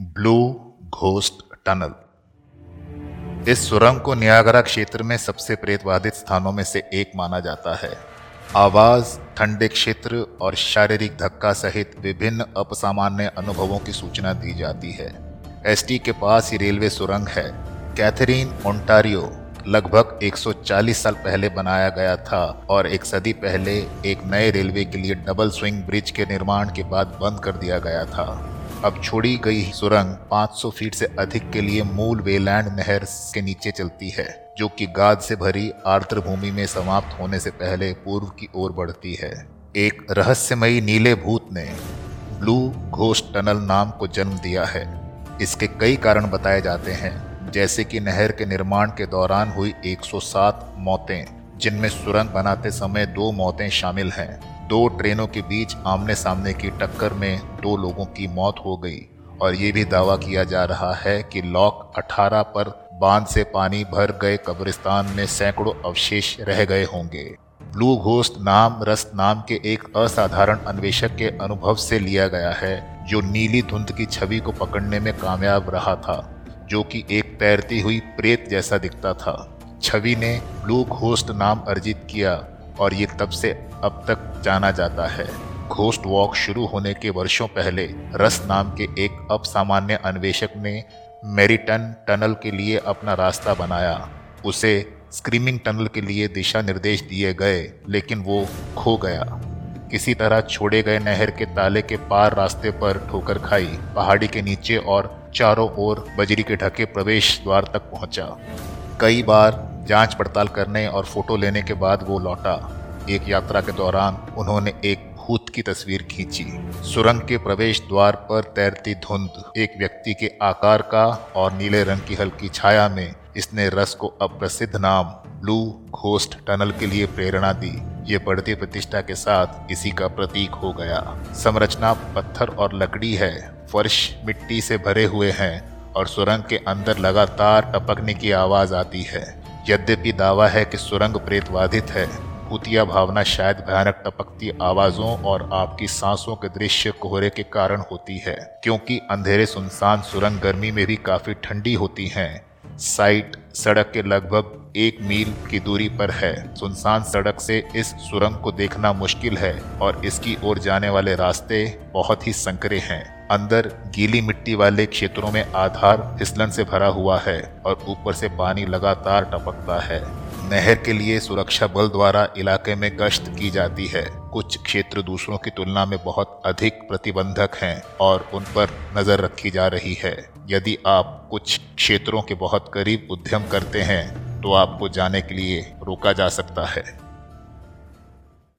Blue ghost tunnel. इस सुरंग को नियागरा क्षेत्र में सबसे प्रेतवादित स्थानों में से एक माना जाता है। आवाज़, ठंडे क्षेत्र और शारीरिक धक्का सहित विभिन्न अपसामान्य अनुभवों की सूचना दी जाती है। एसटी के पास ही रेलवे सुरंग है। कैथरीन, ओंटारियो, लगभग 140 साल पहले बनाया गया था और एक सदी पहले एक नए रेलवे के लिए डबल स्विंग ब्रिज के निर्माण के बाद बंद कर दिया गया था। अब छोड़ी गई सुरंग 500 फीट से अधिक के लिए मूल वेलैंड नहर के नीचे चलती है, जो कि गाद से भरी आर्द्र भूमि में समाप्त होने से पहले पूर्व की ओर बढ़ती है। एक रहस्यमयी नीले भूत ने ब्लू घोस्ट टनल नाम को जन्म दिया है। इसके कई कारण बताए जाते हैं, जैसे कि नहर के निर्माण के दौरान हुई 107 मौतें। जिनमें सुरंग बनाते समय दो मौतें शामिल हैं। दो ट्रेनों के बीच आमने सामने की टक्कर में दो लोगों की मौत हो गई और ये भी दावा किया जा रहा है कि लॉक 18 पर बाँध से पानी भर गए कब्रिस्तान में सैकड़ों अवशेष रह गए होंगे। ब्लू घोस्ट नाम, रस नाम के एक असाधारण अन्वेषक के अनुभव से लिया गया है, जो नीली धुंध की छवि को पकड़ने में कामयाब रहा था, जो कि एक तैरती हुई प्रेत जैसा दिखता था। छवि ने ब्लू घोस्ट नाम अर्जित किया और ये तब से अब तक जाना जाता है। घोस्ट वॉक शुरू होने के वर्षों पहले, रस नाम के एक असामान्य अन्वेषक ने मेरिटन टनल के लिए अपना रास्ता बनाया। उसे स्क्रीमिंग टनल के लिए दिशा निर्देश दिए गए, लेकिन वो खो गया। किसी तरह छोड़े गए नहर के ताले के पार रास्ते पर ठोकर खाई। पहाड़ी के नीचे और चारों ओर बजरी के ढके प्रवेश द्वार तक पहुँचा। कई बार जाँच पड़ताल करने और फ़ोटो लेने के बाद वो लौटा। एक यात्रा के दौरान उन्होंने एक भूत की तस्वीर खींची। सुरंग के प्रवेश द्वार पर तैरती धुंध, एक व्यक्ति के आकार का और नीले रंग की हल्की छाया में इसने रस को अप्रसिद्ध नाम ब्लू घोस्ट टनल के लिए प्रेरणा दी। ये बढ़ती प्रतिष्ठा के साथ इसी का प्रतीक हो गया। संरचना पत्थर और लकड़ी है, फर्श मिट्टी से भरे हुए हैं और सुरंग के अंदर लगातार टपकने की आवाज़ आती है। यद्यपि दावा है कि सुरंग प्रेत बाधित है भूतिया भावना शायद भयानक टपकती आवाजों और आपकी सांसों के दृश्य कोहरे के कारण होती है, क्योंकि अंधेरे सुनसान सुरंग गर्मी में भी काफ़ी ठंडी होती हैं। साइट सड़क के लगभग एक मील की दूरी पर है। सुनसान सड़क से इस सुरंग को देखना मुश्किल है और इसकी ओर जाने वाले रास्ते बहुत ही संकरे हैं। अंदर गीली मिट्टी वाले क्षेत्रों में आधार फिसलन से भरा हुआ है और ऊपर से पानी लगातार टपकता है। नहर के लिए सुरक्षा बल द्वारा इलाके में गश्त की जाती है। कुछ क्षेत्र दूसरों की तुलना में बहुत अधिक प्रतिबंधक हैं और उन पर नज़र रखी जा रही है। यदि आप कुछ क्षेत्रों के बहुत करीब उद्यम करते हैं तो आपको जाने के लिए रोका जा सकता है।